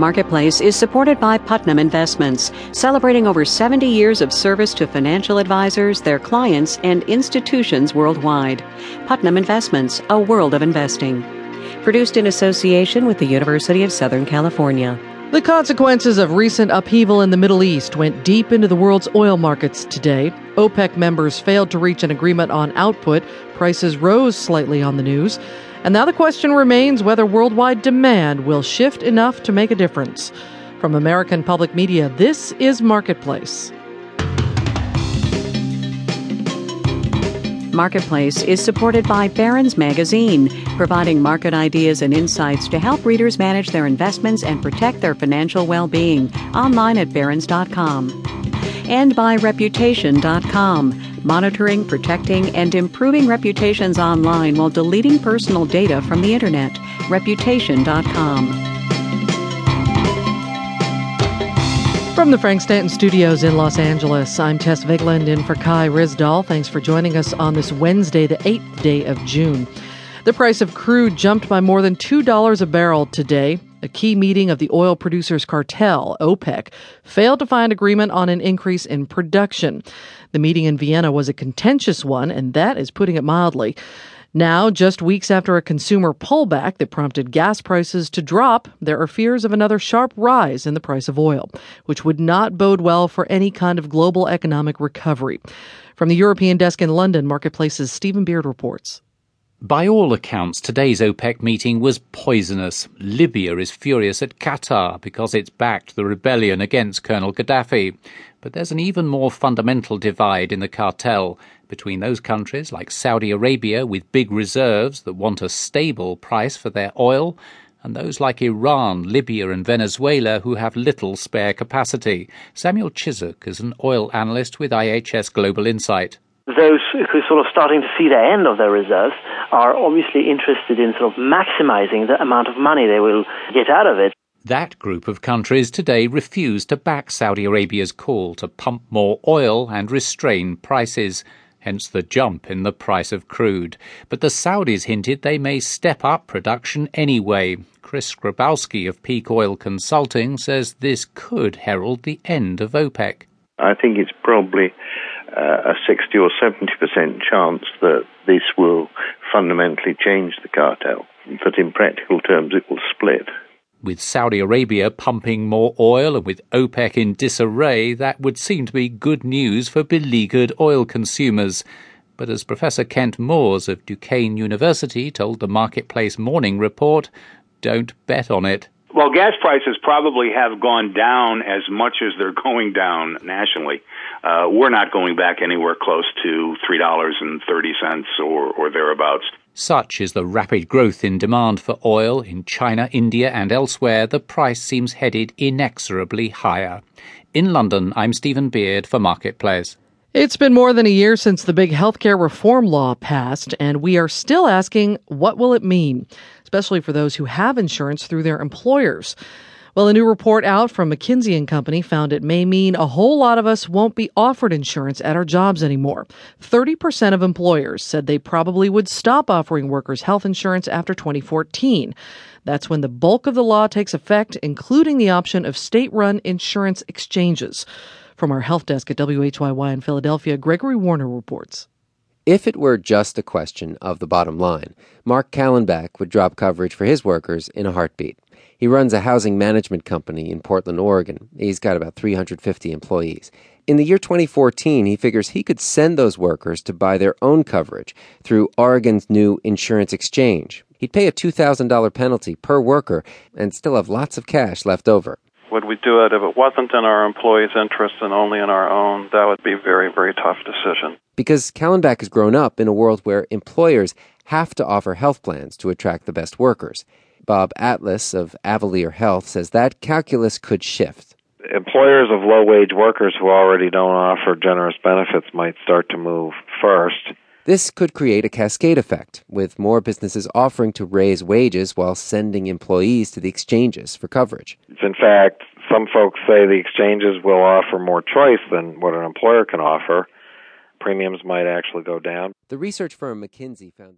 Marketplace is supported by Putnam Investments, celebrating over 70 years of service to financial advisors, their clients, and institutions worldwide. Putnam Investments, a world of investing. Produced in association with the University of Southern California. The consequences of recent upheaval in the Middle East went deep into the world's oil markets today. OPEC members failed to reach an agreement on output. Prices rose slightly on the news. And now the question remains whether worldwide demand will shift enough to make a difference. From American Public Media, this is Marketplace. Marketplace is supported by Barron's Magazine, providing market ideas and insights to help readers manage their investments and protect their financial well being. Online at barrons.com. And by Reputation.com monitoring, protecting, and improving reputations online while deleting personal data from the Internet. Reputation.com. From the Frank Stanton Studios in Los Angeles, I'm Tess Vigeland in for Kai Ryssdal. Thanks for joining us on this Wednesday, the 8th day of June. The price of crude jumped by more than $2 a barrel today. A key meeting of the oil producers cartel, OPEC, failed to find agreement on an increase in production. The meeting in Vienna was a contentious one, and that is putting it mildly. Now, just weeks after a consumer pullback that prompted gas prices to drop, there are fears of another sharp rise in the price of oil, which would not bode well for any kind of global economic recovery. From the European desk in London, Marketplace's Stephen Beard reports. By all accounts, today's OPEC meeting was poisonous. Libya is furious at Qatar because it's backed the rebellion against Colonel Gaddafi. But there's an even more fundamental divide in the cartel between those countries like Saudi Arabia with big reserves that want a stable price for their oil and those like Iran, Libya, and Venezuela who have little spare capacity. Samuel Ciszuk is an oil analyst with IHS Global Insight. Those who are sort of starting to see the end of their reserves are obviously interested in sort of maximizing the amount of money they will get out of it. That group of countries today refused to back Saudi Arabia's call to pump more oil and restrain prices, hence the jump in the price of crude. But the Saudis hinted they may step up production anyway. Chris Skrebowski of Peak Oil Consulting says this could herald the end of OPEC. I think it's probably uh, a 60 or 70% chance that this will fundamentally change the cartel, that in practical terms it will split. With Saudi Arabia pumping more oil and with OPEC in disarray, that would seem to be good news for beleaguered oil consumers. But as Professor Kent Moors of Duquesne University told the Marketplace Morning Report, don't bet on it. Well, gas prices probably have gone down as much as they're going down nationally. Uh, we're not going back anywhere close to $3.30 or, or thereabouts. Such is the rapid growth in demand for oil in China, India, and elsewhere, the price seems headed inexorably higher. In London, I'm Stephen Beard for Marketplace. It's been more than a year since the big healthcare reform law passed, and we are still asking what will it mean, especially for those who have insurance through their employers. Well, a new report out from McKinsey and Company found it may mean a whole lot of us won't be offered insurance at our jobs anymore. 30% of employers said they probably would stop offering workers health insurance after 2014. That's when the bulk of the law takes effect, including the option of state-run insurance exchanges. From our health desk at WHYY in Philadelphia, Gregory Warner reports. If it were just a question of the bottom line, Mark Kallenbach would drop coverage for his workers in a heartbeat. He runs a housing management company in Portland, Oregon. He's got about 350 employees. In the year 2014, he figures he could send those workers to buy their own coverage through Oregon's new insurance exchange. He'd pay a $2,000 penalty per worker and still have lots of cash left over. Would we do it if it wasn't in our employees' interest and only in our own? That would be a very, very tough decision. Because Kallenbach has grown up in a world where employers have to offer health plans to attract the best workers. Bob Atlas of Avalere Health says that calculus could shift. Employers of low wage workers who already don't offer generous benefits might start to move first. This could create a cascade effect, with more businesses offering to raise wages while sending employees to the exchanges for coverage. In fact, some folks say the exchanges will offer more choice than what an employer can offer. Premiums might actually go down. The research firm McKinsey found